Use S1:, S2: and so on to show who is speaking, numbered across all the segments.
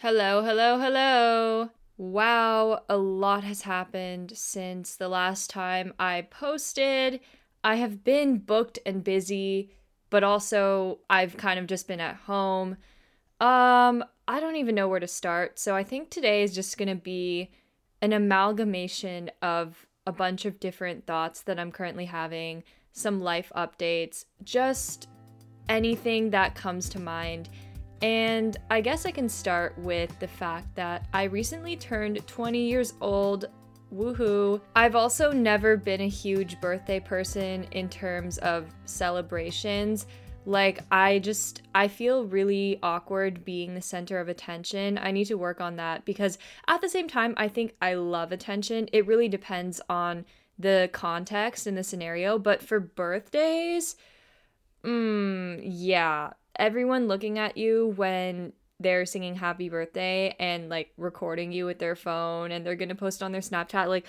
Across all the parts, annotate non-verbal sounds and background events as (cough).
S1: Hello, hello, hello. Wow, a lot has happened since the last time I posted. I have been booked and busy, but also I've kind of just been at home. Um, I don't even know where to start. So I think today is just going to be an amalgamation of a bunch of different thoughts that I'm currently having, some life updates, just anything that comes to mind. And I guess I can start with the fact that I recently turned 20 years old. Woohoo. I've also never been a huge birthday person in terms of celebrations. Like, I just, I feel really awkward being the center of attention. I need to work on that because at the same time, I think I love attention. It really depends on the context and the scenario. But for birthdays, mm, yeah, everyone looking at you when they're singing happy birthday and like recording you with their phone and they're going to post on their Snapchat like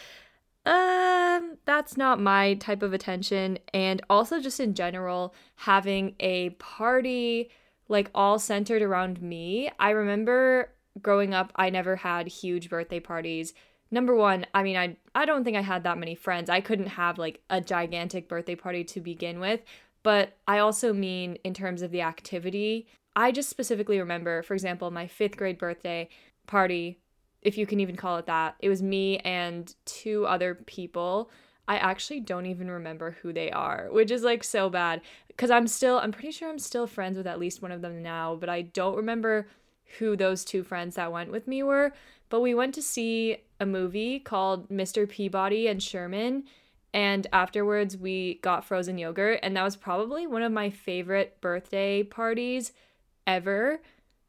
S1: um that's not my type of attention and also just in general having a party like all centered around me. I remember growing up I never had huge birthday parties. Number 1, I mean I I don't think I had that many friends. I couldn't have like a gigantic birthday party to begin with, but I also mean in terms of the activity. I just specifically remember, for example, my 5th grade birthday party if you can even call it that. It was me and two other people. I actually don't even remember who they are, which is like so bad because I'm still, I'm pretty sure I'm still friends with at least one of them now, but I don't remember who those two friends that went with me were. But we went to see a movie called Mr. Peabody and Sherman. And afterwards, we got frozen yogurt. And that was probably one of my favorite birthday parties ever.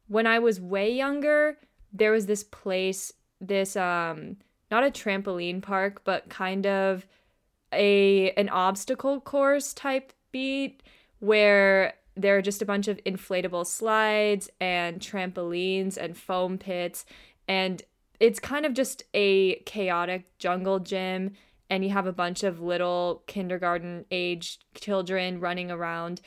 S1: When I was way younger, there was this place, this um not a trampoline park, but kind of a an obstacle course type beat where there are just a bunch of inflatable slides and trampolines and foam pits and it's kind of just a chaotic jungle gym and you have a bunch of little kindergarten aged children running around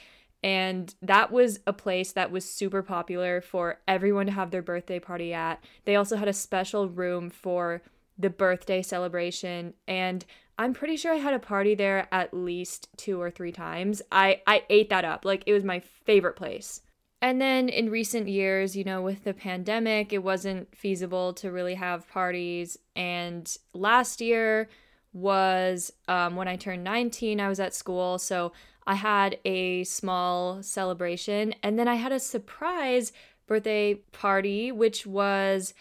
S1: and that was a place that was super popular for everyone to have their birthday party at. They also had a special room for the birthday celebration and I'm pretty sure I had a party there at least 2 or 3 times. I I ate that up. Like it was my favorite place. And then in recent years, you know, with the pandemic, it wasn't feasible to really have parties and last year was um, when I turned 19, I was at school. So I had a small celebration and then I had a surprise birthday party, which was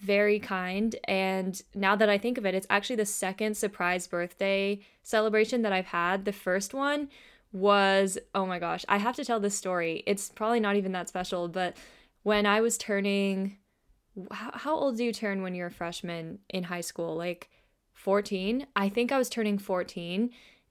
S1: very kind. And now that I think of it, it's actually the second surprise birthday celebration that I've had. The first one was, oh my gosh, I have to tell this story. It's probably not even that special, but when I was turning, how, how old do you turn when you're a freshman in high school? Like 14? I think I was turning 14.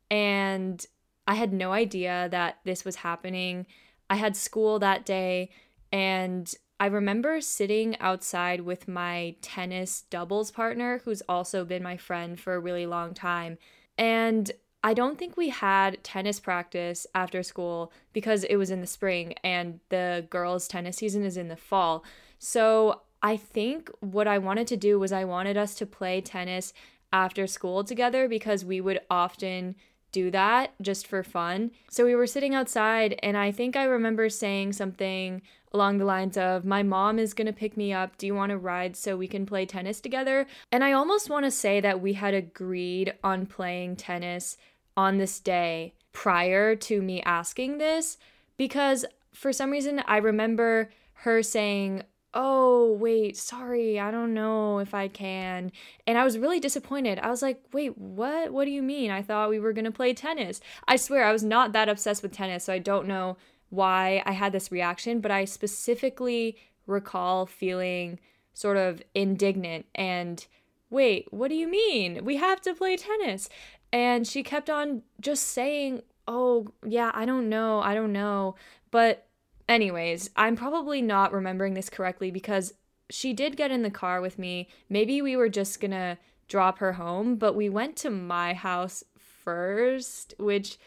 S1: And I had no idea that this was happening. I had school that day, and I remember sitting outside with my tennis doubles partner, who's also been my friend for a really long time. And I don't think we had tennis practice after school because it was in the spring and the girls' tennis season is in the fall. So I think what I wanted to do was I wanted us to play tennis after school together because we would often do that just for fun. So we were sitting outside, and I think I remember saying something along the lines of, My mom is gonna pick me up. Do you wanna ride so we can play tennis together? And I almost wanna say that we had agreed on playing tennis on this day prior to me asking this because for some reason I remember her saying, oh, wait, sorry, I don't know if I can. And I was really disappointed. I was like, wait, what? What do you mean? I thought we were going to play tennis. I swear, I was not that obsessed with tennis, so I don't know why I had this reaction, but I specifically recall feeling sort of indignant and wait, what do you mean? We have to play tennis. And she kept on just saying, oh, yeah, I don't know, I don't know. But Anyways, I'm probably not remembering this correctly because she did get in the car with me. Maybe we were just gonna drop her home, but we went to my house first, which,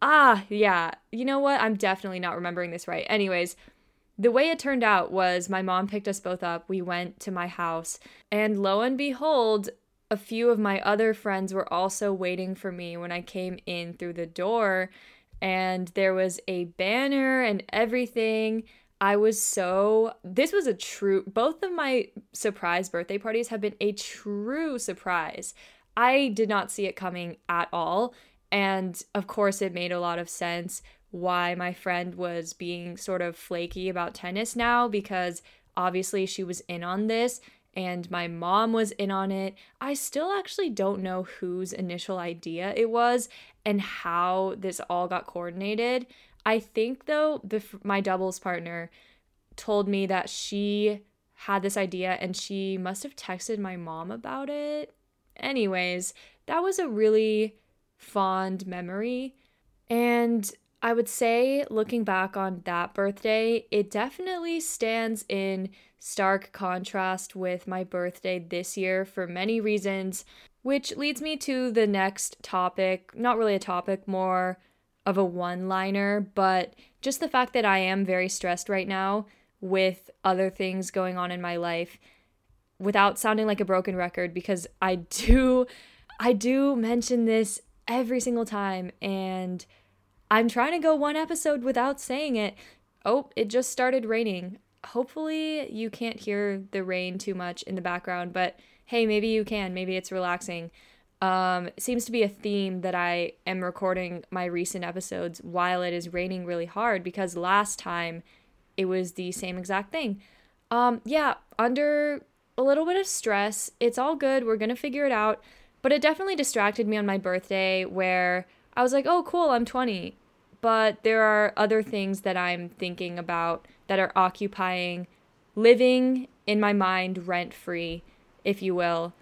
S1: ah, yeah, you know what? I'm definitely not remembering this right. Anyways, the way it turned out was my mom picked us both up. We went to my house, and lo and behold, a few of my other friends were also waiting for me when I came in through the door, and there was a banner and everything. I was so. This was a true. Both of my surprise birthday parties have been a true surprise. I did not see it coming at all. And of course, it made a lot of sense why my friend was being sort of flaky about tennis now because obviously she was in on this and my mom was in on it. I still actually don't know whose initial idea it was and how this all got coordinated. I think though the my doubles partner told me that she had this idea and she must have texted my mom about it. Anyways, that was a really fond memory and I would say, looking back on that birthday, it definitely stands in stark contrast with my birthday this year for many reasons, which leads me to the next topic. Not really a topic, more of a one liner, but just the fact that I am very stressed right now with other things going on in my life without sounding like a broken record because I do I do mention this every single time and I'm trying to go one episode without saying it. Oh, it just started raining. Hopefully, you can't hear the rain too much in the background, but hey, maybe you can. Maybe it's relaxing. Um, seems to be a theme that I am recording my recent episodes while it is raining really hard because last time it was the same exact thing. Um, yeah, under a little bit of stress. It's all good. We're going to figure it out. But it definitely distracted me on my birthday where I was like, oh, cool, I'm 20 but there are other things that I'm thinking about that are occupying living in my mind rent free, if you will.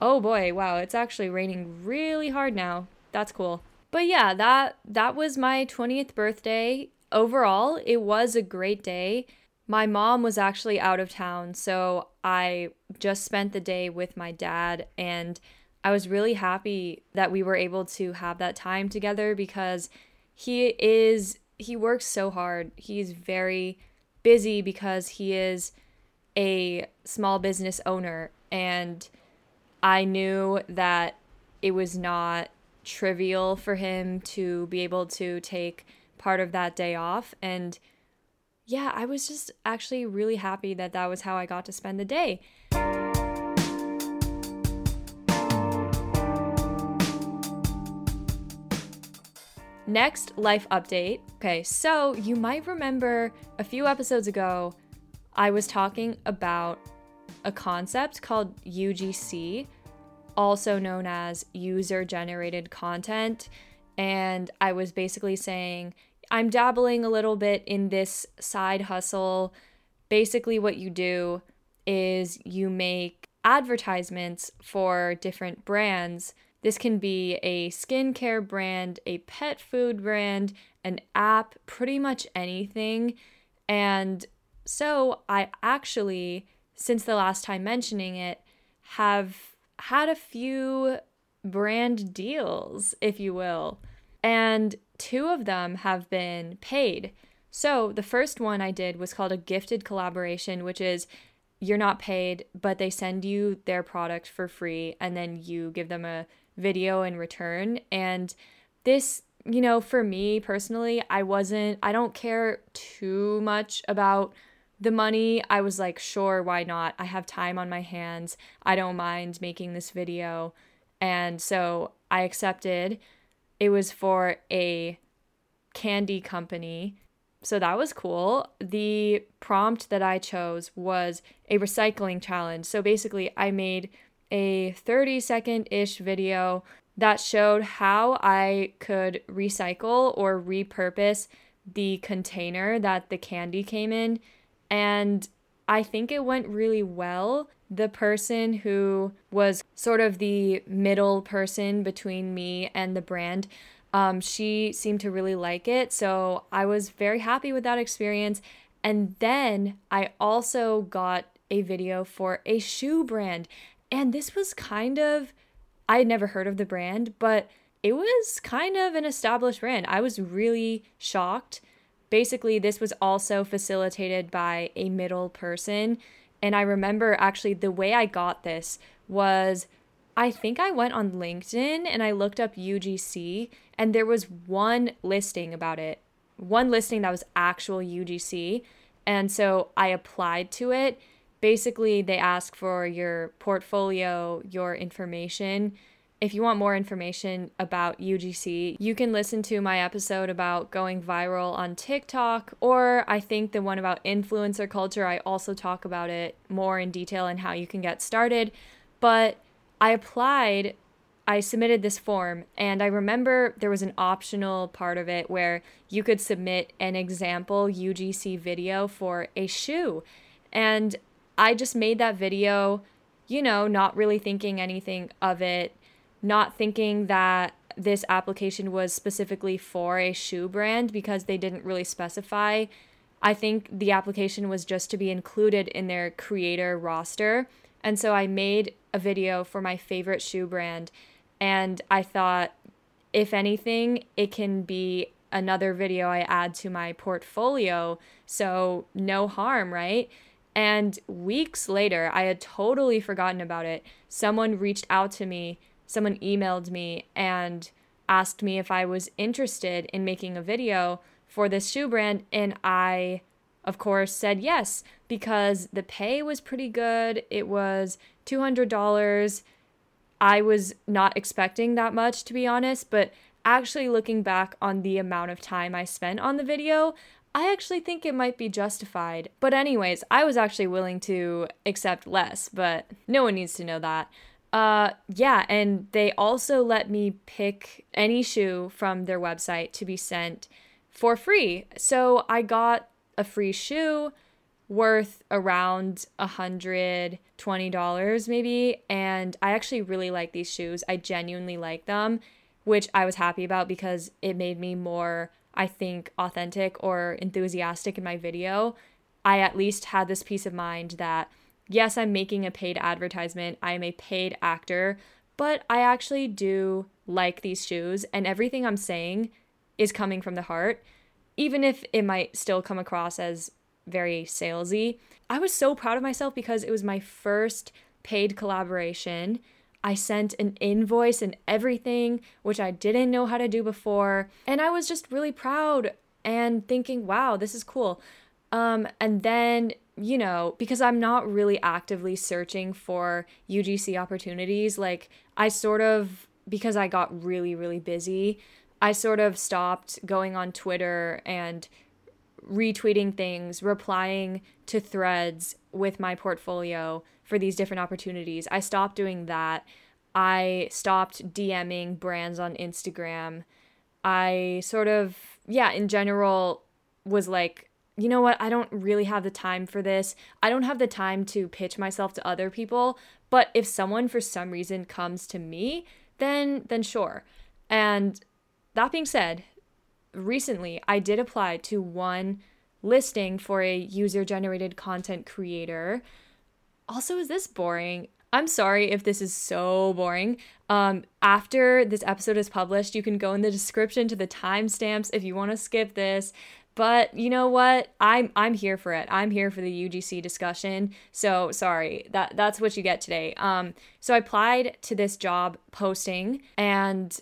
S1: Oh boy, wow, it's actually raining really hard now. That's cool. But yeah, that that was my 20th birthday. Overall, it was a great day. My mom was actually out of town, so I just spent the day with my dad and I was really happy that we were able to have that time together because he is he works so hard. He's very busy because he is a small business owner and I knew that it was not trivial for him to be able to take part of that day off and yeah, I was just actually really happy that that was how I got to spend the day. Next, life update. Okay, so you might remember a few episodes ago, I was talking about a concept called UGC, also known as user generated content. And I was basically saying, I'm dabbling a little bit in this side hustle. Basically, what you do is you make advertisements for different brands this can be a skincare brand, a pet food brand, an app, pretty much anything. And so I actually, since the last time mentioning it, have had a few brand deals, if you will. And two of them have been paid. So the first one I did was called a gifted collaboration, which is you're not paid, but they send you their product for free and then you give them a video in return. And this, you know, for me personally, I wasn't, I don't care too much about the money. I was like, sure, why not? I have time on my hands. I don't mind making this video. And so I accepted. It was for a candy company. So that was cool. The prompt that I chose was a recycling challenge. So basically, I made a 30 second ish video that showed how I could recycle or repurpose the container that the candy came in. And I think it went really well. The person who was sort of the middle person between me and the brand, um, she seemed to really like it. So I was very happy with that experience. And then I also got a video for a shoe brand. And this was kind of, I had never heard of the brand, but it was kind of an established brand. I was really shocked basically, this was also facilitated by a middle person. And I remember actually the way I got this was I think I went on LinkedIn and I looked up UGC, and there was one listing about it, one listing that was actual UGC. And so I applied to it. Basically, they ask for your portfolio, your information. If you want more information about UGC, you can listen to my episode about going viral on TikTok, or I think the one about influencer culture. I also talk about it more in detail and how you can get started. But I applied, I submitted this form, and I remember there was an optional part of it where you could submit an example UGC video for a shoe. And I just made that video, you know, not really thinking anything of it, not thinking that this application was specifically for a shoe brand because they didn't really specify. I think the application was just to be included in their creator roster. And so I made a video for my favorite shoe brand. And I thought, if anything, it can be another video I add to my portfolio. So no harm, right? And weeks later, I had totally forgotten about it. Someone reached out to me, someone emailed me, and asked me if I was interested in making a video for this shoe brand. And I of course, said yes because the pay was pretty good. It was $200. I was not expecting that much, to be honest, but actually looking back on the amount of time I spent on the video, I actually think it might be justified. But, anyways, I was actually willing to accept less, but no one needs to know that. Uh, yeah, and they also let me pick any shoe from their website to be sent for free. So I got a free shoe worth around a hundred twenty dollars maybe and i actually really like these shoes i genuinely like them which i was happy about because it made me more i think authentic or enthusiastic in my video i at least had this peace of mind that yes i'm making a paid advertisement i am a paid actor but i actually do like these shoes and everything i'm saying is coming from the heart even if it might still come across as very salesy. I was so proud of myself because it was my first paid collaboration. I sent an invoice and everything, which I didn't know how to do before. And I was just really proud and thinking, wow, this is cool. Um, and then, you know, because I'm not really actively searching for UGC opportunities, like I sort of, because I got really, really busy, I sort of stopped going on Twitter and retweeting things, replying to threads with my portfolio for these different opportunities. I stopped doing that. I stopped DMing brands on Instagram. I sort of, yeah, in general, was like, you know what? I don't really have the time for this. I don't have the time to pitch myself to other people. But if someone for some reason comes to me, then then sure. And that being said, recently I did apply to one listing for a user generated content creator. Also, is this boring? I'm sorry if this is so boring. Um, after this episode is published, you can go in the description to the timestamps if you want to skip this. But you know what? I'm I'm here for it. I'm here for the UGC discussion. So sorry that that's what you get today. Um, so I applied to this job posting and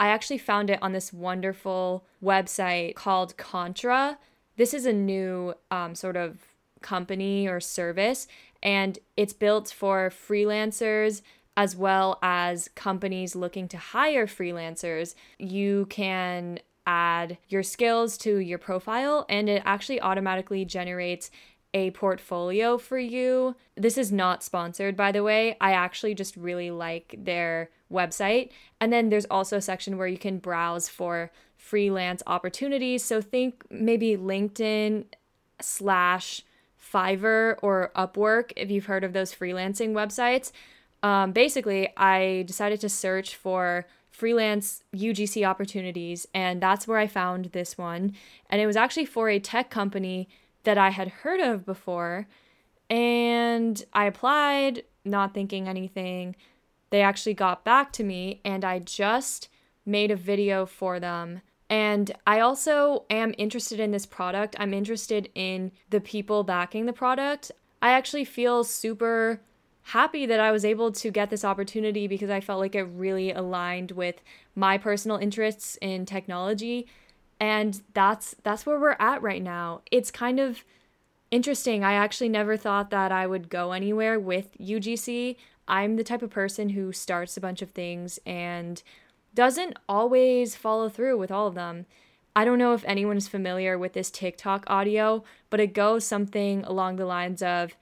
S1: I actually found it on this wonderful website called Contra. This is a new um, sort of company or service, and it's built for freelancers as well as companies looking to hire freelancers. You can add your skills to your profile, and it actually automatically generates a portfolio for you. This is not sponsored, by the way. I actually just really like their website. And then there's also a section where you can browse for freelance opportunities. So think maybe LinkedIn slash Fiverr or Upwork, if you've heard of those freelancing websites. Um, basically, I decided to search for freelance UGC opportunities, and that's where I found this one. And it was actually for a tech company that I had heard of before. And I applied, not thinking anything. They actually got back to me, and I just made a video for them And I also am interested in this product. I'm interested in the people backing the product. I actually feel super happy that I was able to get this opportunity because I felt like it really aligned with my personal interests in technology and that's that's where we're at right now. It's kind of interesting. I actually never thought that I would go anywhere with UGC. I'm the type of person who starts a bunch of things and doesn't always follow through with all of them. I don't know if anyone is familiar with this TikTok audio, but it goes something along the lines of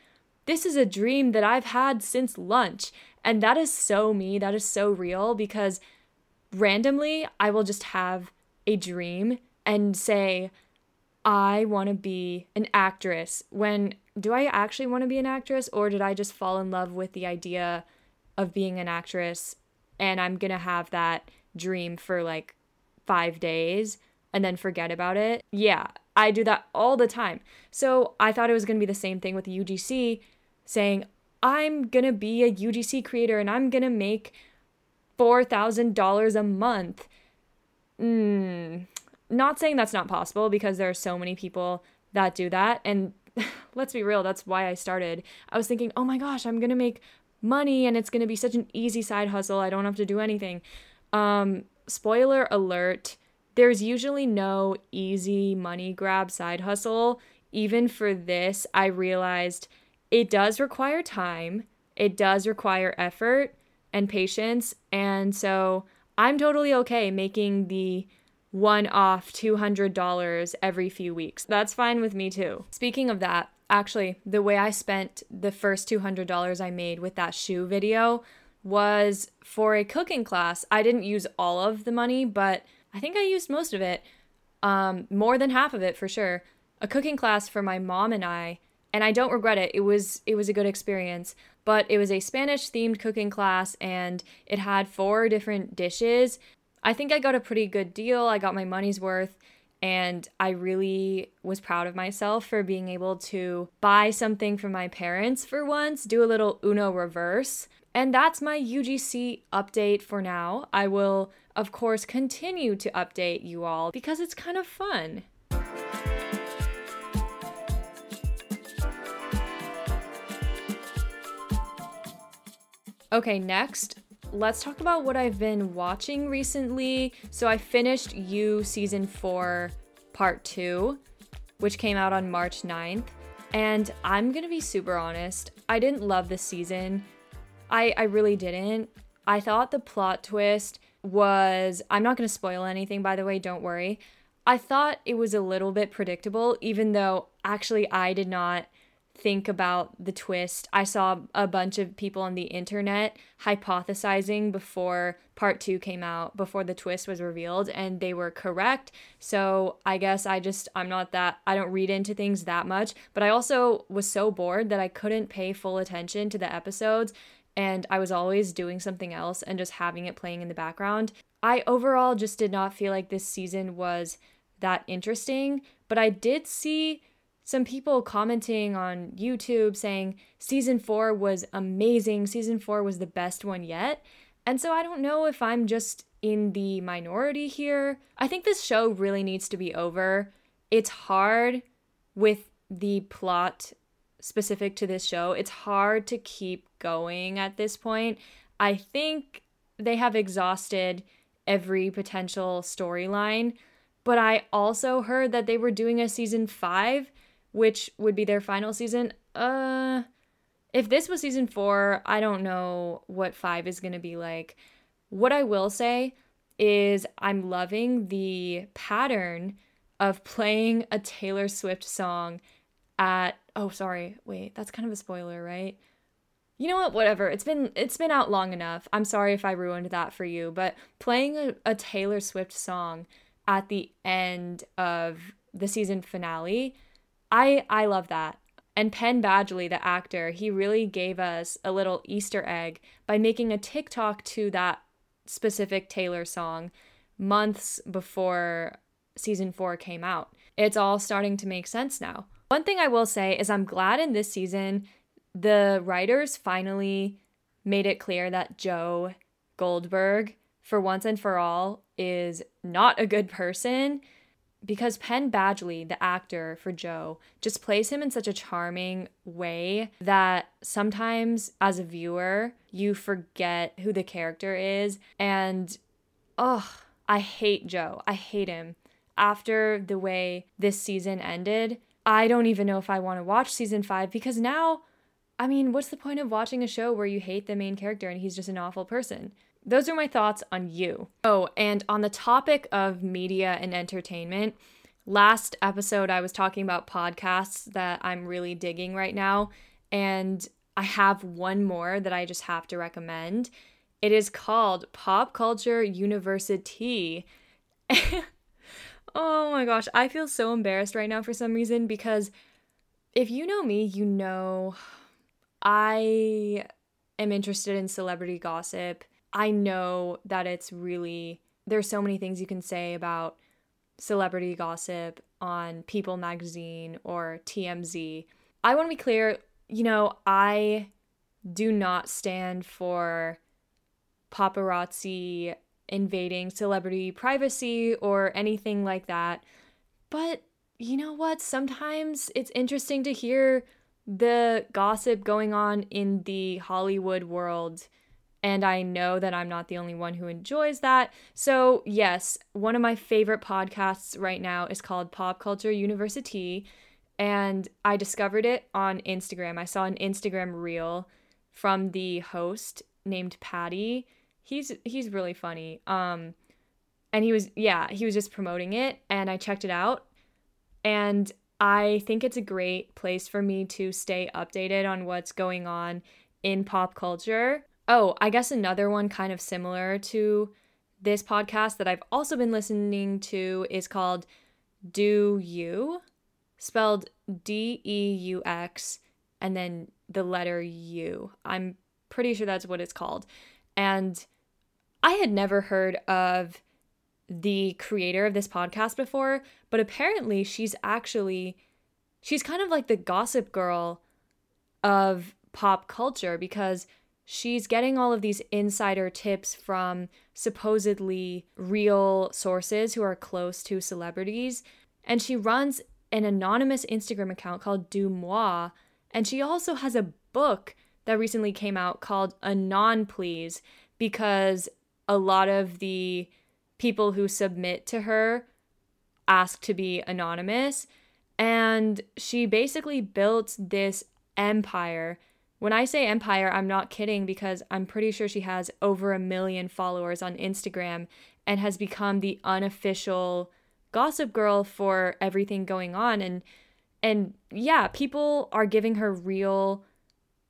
S1: This is a dream that I've had since lunch. And that is so me. That is so real because randomly I will just have a dream and say, I want to be an actress when do I actually want to be an actress or did I just fall in love with the idea of being an actress and I'm going to have that dream for like 5 days and then forget about it? Yeah, I do that all the time. So, I thought it was going to be the same thing with UGC saying I'm going to be a UGC creator and I'm going to make $4,000 a month. Mm, not saying that's not possible because there are so many people that do that. And (laughs) let's be real, that's why I started. I was thinking, oh my gosh, I'm going to make money and it's going to be such an easy side hustle. I don't have to do anything. Um, spoiler alert there's usually no easy money grab side hustle. Even for this, I realized it does require time, it does require effort and patience. And so I'm totally okay making the one off $200 every few weeks. That's fine with me too. Speaking of that, actually, the way I spent the first $200 I made with that shoe video was for a cooking class. I didn't use all of the money, but I think I used most of it. Um, more than half of it for sure. A cooking class for my mom and I, and I don't regret it. It was it was a good experience. But it was a Spanish themed cooking class and it had four different dishes I think I got a pretty good deal. I got my money's worth. And I really was proud of myself for being able to buy something for my parents for once, do a little Uno reverse. And that's my UGC update for now. I will, of course, continue to update you all because it's kind of fun. Okay, next, let's talk about what I've been watching recently. So I finished You season 4 part 2, which came out on March 9th, and I'm to be super honest, I didn't love this season. I I really didn't. I thought the plot twist was I'm not to spoil anything by the way, don't worry. I thought it was a little bit predictable even though actually I did not think about the twist. I saw a bunch of people on the internet hypothesizing before part two came out, before the twist was revealed, and they were correct. So I guess I just, I'm not that, I don't read into things that much. But I also was so bored that I couldn't pay full attention to the episodes. And I was always doing something else and just having it playing in the background. I overall just did not feel like this season was that interesting, but I did see some people commenting on YouTube saying season four was amazing, season four was the best one yet. And so I don't know if I'm just in the minority here. I think this show really needs to be over. It's hard with the plot specific to this show, it's hard to keep going at this point. I think they have exhausted every potential storyline, but I also heard that they were doing a season five which would be their final season. Uh if this was season 4, I don't know what 5 is going to be like. What I will say is I'm loving the pattern of playing a Taylor Swift song at oh sorry, wait, that's kind of a spoiler, right? You know what, whatever. It's been it's been out long enough. I'm sorry if I ruined that for you, but playing a, a Taylor Swift song at the end of the season finale I I love that. And Penn Badgley, the actor, he really gave us a little Easter egg by making a TikTok to that specific Taylor song months before season 4 came out. It's all starting to make sense now. One thing I will say is I'm glad in this season the writers finally made it clear that Joe Goldberg for once and for all, is not a good person because Penn Badgley, the actor for Joe, just plays him in such a charming way that sometimes as a viewer, you forget who the character is. And oh, I hate Joe. I hate him. After the way this season ended, I don't even know if I want to watch season five because now, I mean, what's the point of watching a show where you hate the main character and he's just an awful person? Those are my thoughts on you. Oh, and on the topic of media and entertainment, last episode I was talking about podcasts that I'm really digging right now, and I have one more that I just have to recommend. It is called Pop Culture University. (laughs) oh my gosh, I feel so embarrassed right now for some reason because if you know me, you know I am interested in celebrity gossip I know that it's really, there's so many things you can say about celebrity gossip on People magazine or TMZ. I want to be clear, you know, I do not stand for paparazzi invading celebrity privacy or anything like that. But you know what? Sometimes it's interesting to hear the gossip going on in the Hollywood world and I know that I'm not the only one who enjoys that. So, yes, one of my favorite podcasts right now is called Pop Culture University, and I discovered it on Instagram. I saw an Instagram reel from the host named Patty. He's he's really funny. Um and he was yeah, he was just promoting it and I checked it out and I think it's a great place for me to stay updated on what's going on in pop culture Oh, I guess another one kind of similar to this podcast that I've also been listening to is called Deux U, spelled D E U X, and then the letter U. I'm pretty sure that's what it's called. And I had never heard of the creator of this podcast before, but apparently she's actually she's kind of like the gossip girl of pop culture because she's getting all of these insider tips from supposedly real sources who are close to celebrities. And she runs an anonymous Instagram account called DeuxMoi. And she also has a book that recently came out called Anon Please, because a lot of the people who submit to her ask to be anonymous. And she basically built this empire when I say empire, I'm not kidding because I'm pretty sure she has over a million followers on Instagram and has become the unofficial gossip girl for everything going on and and yeah, people are giving her real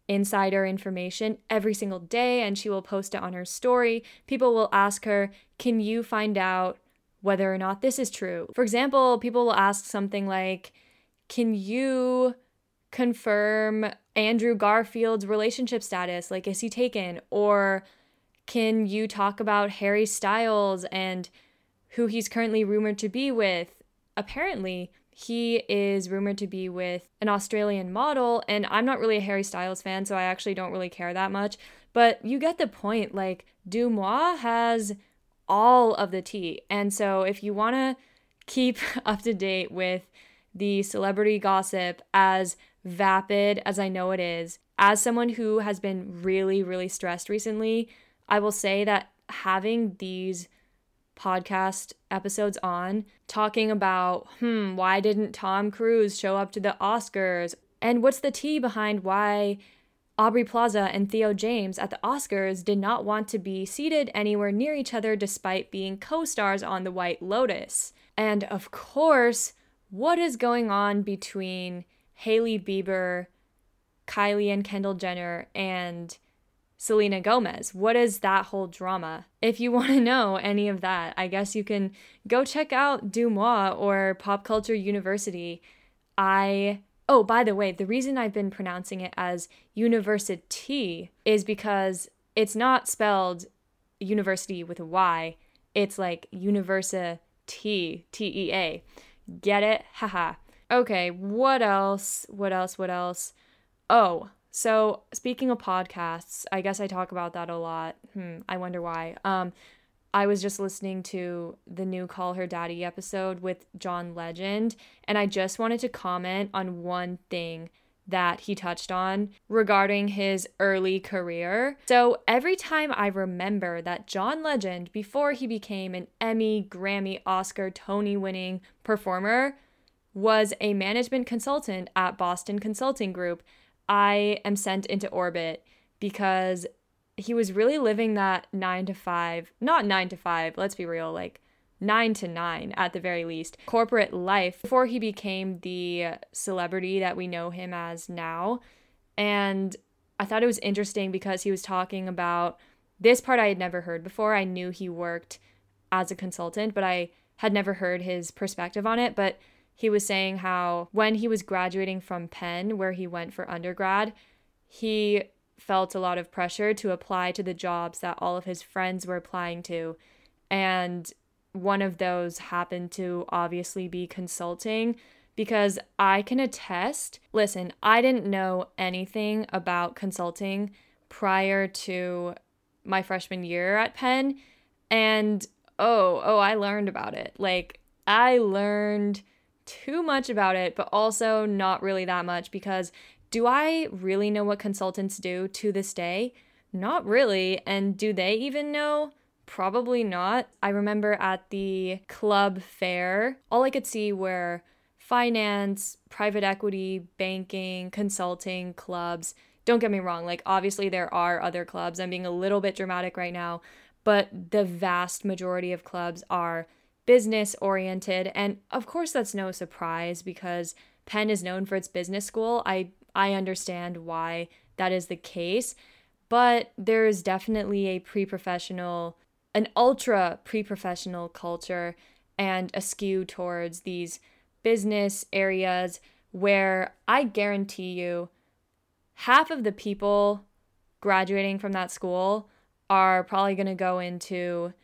S1: insider information every single day and she will post it on her story. People will ask her, "Can you find out whether or not this is true?" For example, people will ask something like, "Can you confirm Andrew Garfield's relationship status? Like, is he taken? Or can you talk about Harry Styles and who he's currently rumored to be with? Apparently, he is rumored to be with an Australian model, and I'm not really a Harry Styles fan, so I actually don't really care that much. But you get the point. Like, DeuxMoi has all of the tea. And so, if you want to keep (laughs) up to date with the celebrity gossip as vapid as I know it is, as someone who has been really, really stressed recently, I will say that having these podcast episodes on talking about, hmm, why didn't Tom Cruise show up to the Oscars? And what's the tea behind why Aubrey Plaza and Theo James at the Oscars did not want to be seated anywhere near each other despite being co stars on The White Lotus? And of course, what is going on between Hailey Bieber, Kylie and Kendall Jenner, and Selena Gomez. What is that whole drama? If you (laughs) want to know any of that, I guess you can go check out DeuxMoi or Pop Culture University. I Oh, by the way, the reason I've been pronouncing it as university is because it's not spelled university with a Y. It's like university, T E A. Get it? Haha. Okay, what else? What else? What else? Oh, so speaking of podcasts, I guess I talk about that a lot. Hmm, I wonder why. Um, I was just listening to the new Call Her Daddy episode with John Legend, and I just wanted to comment on one thing that he touched on regarding his early career. So every time I remember that John Legend, before he became an Emmy, Grammy, Oscar, Tony winning performer, was a management consultant at Boston Consulting Group, I am sent into orbit because he was really living that nine to five, not nine to five, let's be real, like nine to nine at the very least, corporate life before he became the celebrity that we know him as now. And I thought it was interesting because he was talking about this part I had never heard before. I knew he worked as a consultant, but I had never heard his perspective on it. But he was saying how when he was graduating from Penn, where he went for undergrad, he felt a lot of pressure to apply to the jobs that all of his friends were applying to. And one of those happened to obviously be consulting because I can attest. Listen, I didn't know anything about consulting prior to my freshman year at Penn. And oh, oh, I learned about it. Like, I learned too much about it, but also not really that much because do I really know what consultants do to this day? Not really. And do they even know? Probably not. I remember at the club fair, all I could see were finance, private equity, banking, consulting clubs. Don't get me wrong, like, obviously, there are other clubs. I'm being a little bit dramatic right now, but the vast majority of clubs are business oriented. And of course, that's no surprise because Penn is known for its business school. I I understand why that is the case, but there is definitely a pre professional, an ultra pre professional culture and a skew towards these business areas where I guarantee you half of the people graduating from that school are probably going to go into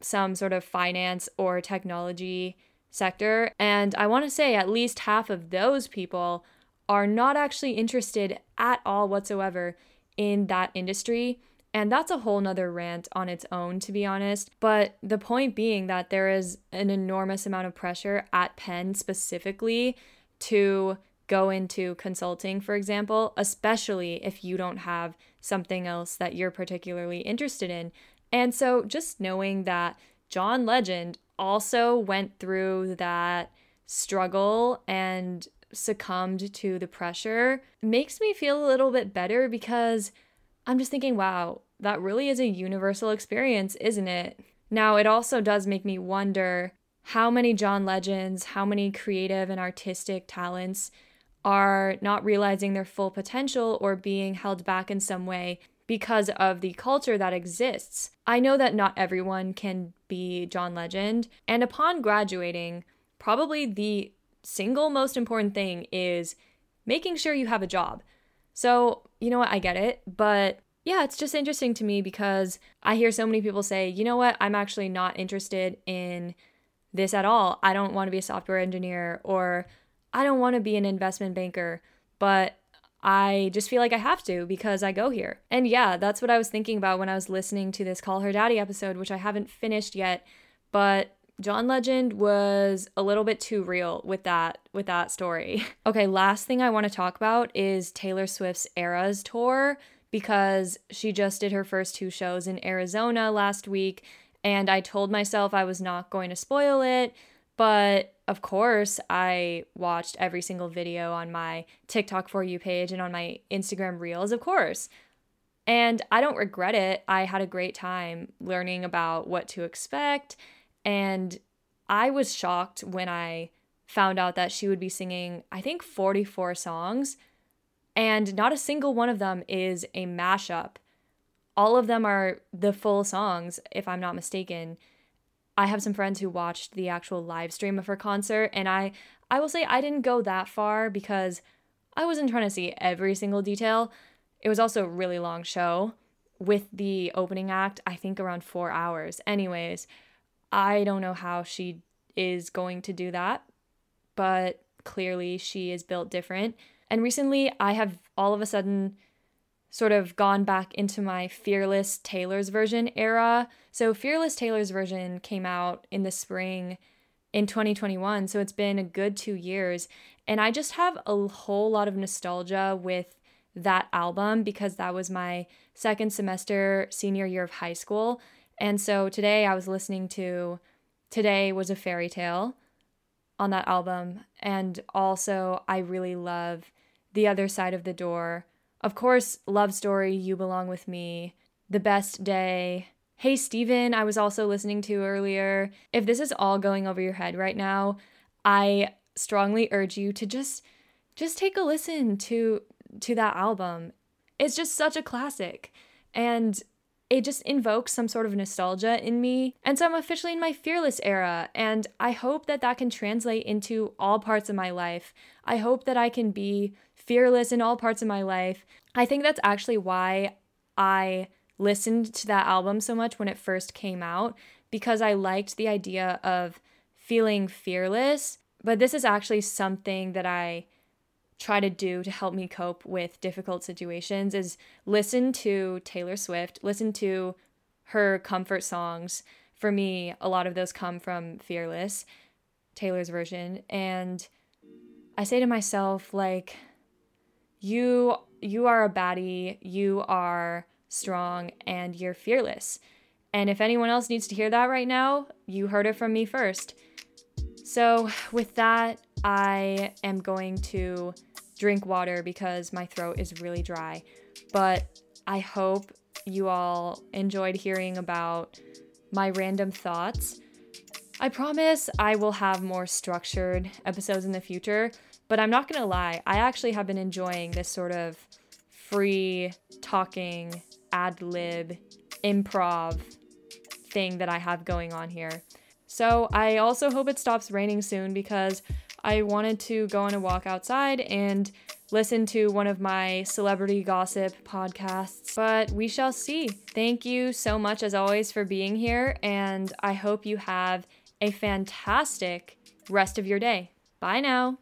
S1: some sort of finance or technology sector. And I want to say at least half of those people are not actually interested at all whatsoever in that industry. And that's a whole nother rant on its own, to be honest. But the point being that there is an enormous amount of pressure at Penn specifically to go into consulting, for example, especially if you don't have something else that you're particularly interested in. And so just knowing that John Legend also went through that struggle and succumbed to the pressure makes me feel a little bit better because I'm just thinking, wow, that really is a universal experience, isn't it? Now, it also does make me wonder how many John Legends, how many creative and artistic talents are not realizing their full potential or being held back in some way because of the culture that exists. I know that not everyone can be John Legend, and upon graduating, probably the single most important thing is making sure you have a job. So, you know what, I get it, but yeah, it's just interesting to me because I hear so many people say, you know what, I'm actually not interested in this at all. I don't want to be a software engineer or I don't want to be an investment banker, but I just feel like I have to because I go here. And yeah, that's what I was thinking about when I was listening to this Call Her Daddy episode, which I haven't finished yet, but John Legend was a little bit too real with that with that story. (laughs) okay, last thing I want to talk about is Taylor Swift's Eras tour because she just did her first two shows in Arizona last week and I told myself I was not going to spoil it, but of course, I watched every single video on my TikTok for you page and on my Instagram Reels, of course. And I don't regret it. I had a great time learning about what to expect and I was shocked when I found out that she would be singing, I think, 44 songs, and not a single one of them is a mashup. All of them are the full songs, if I'm not mistaken. I have some friends who watched the actual live stream of her concert, and I, I will say I didn't go that far because I wasn't trying to see every single detail. It was also a really long show with the opening act, I think around four hours. Anyways, I don't know how she is going to do that, but clearly she is built different. And recently, I have all of a sudden sort of gone back into my Fearless Taylor's version era. So, Fearless Taylor's version came out in the spring in 2021. So, it's been a good two years. And I just have a whole lot of nostalgia with that album because that was my second semester, senior year of high school. And so today I was listening to Today Was a Fairy Tale on that album. And also, I really love The Other Side of the Door of course, Love Story, You Belong With Me, The Best Day. Hey Stephen, I was also listening to earlier. If this is all going over your head right now, I strongly urge you to just just take a listen to to that album. It's just such a classic. And it just invokes some sort of nostalgia in me. And so I'm officially in my fearless era. And I hope that that can translate into all parts of my life. I hope that I can be fearless in all parts of my life. I think that's actually why I listened to that album so much when it first came out because I liked the idea of feeling fearless. But this is actually something that I try to do to help me cope with difficult situations is listen to Taylor Swift, listen to her comfort songs. For me, a lot of those come from Fearless, Taylor's version, and I say to myself like you you are a baddie, you are strong and you're fearless. And if anyone else needs to hear that right now, you heard it from me first. So, with that, I am going to drink water because my throat is really dry. But I hope you all enjoyed hearing about my random thoughts. I promise I will have more structured episodes in the future, but I'm not gonna lie, I actually have been enjoying this sort of free talking, ad lib, improv thing that I have going on here. So I also hope it stops raining soon because I wanted to go on a walk outside and listen to one of my celebrity gossip podcasts, but we shall see. Thank you so much, as always, for being here, and I hope you have a fantastic rest of your day. Bye now.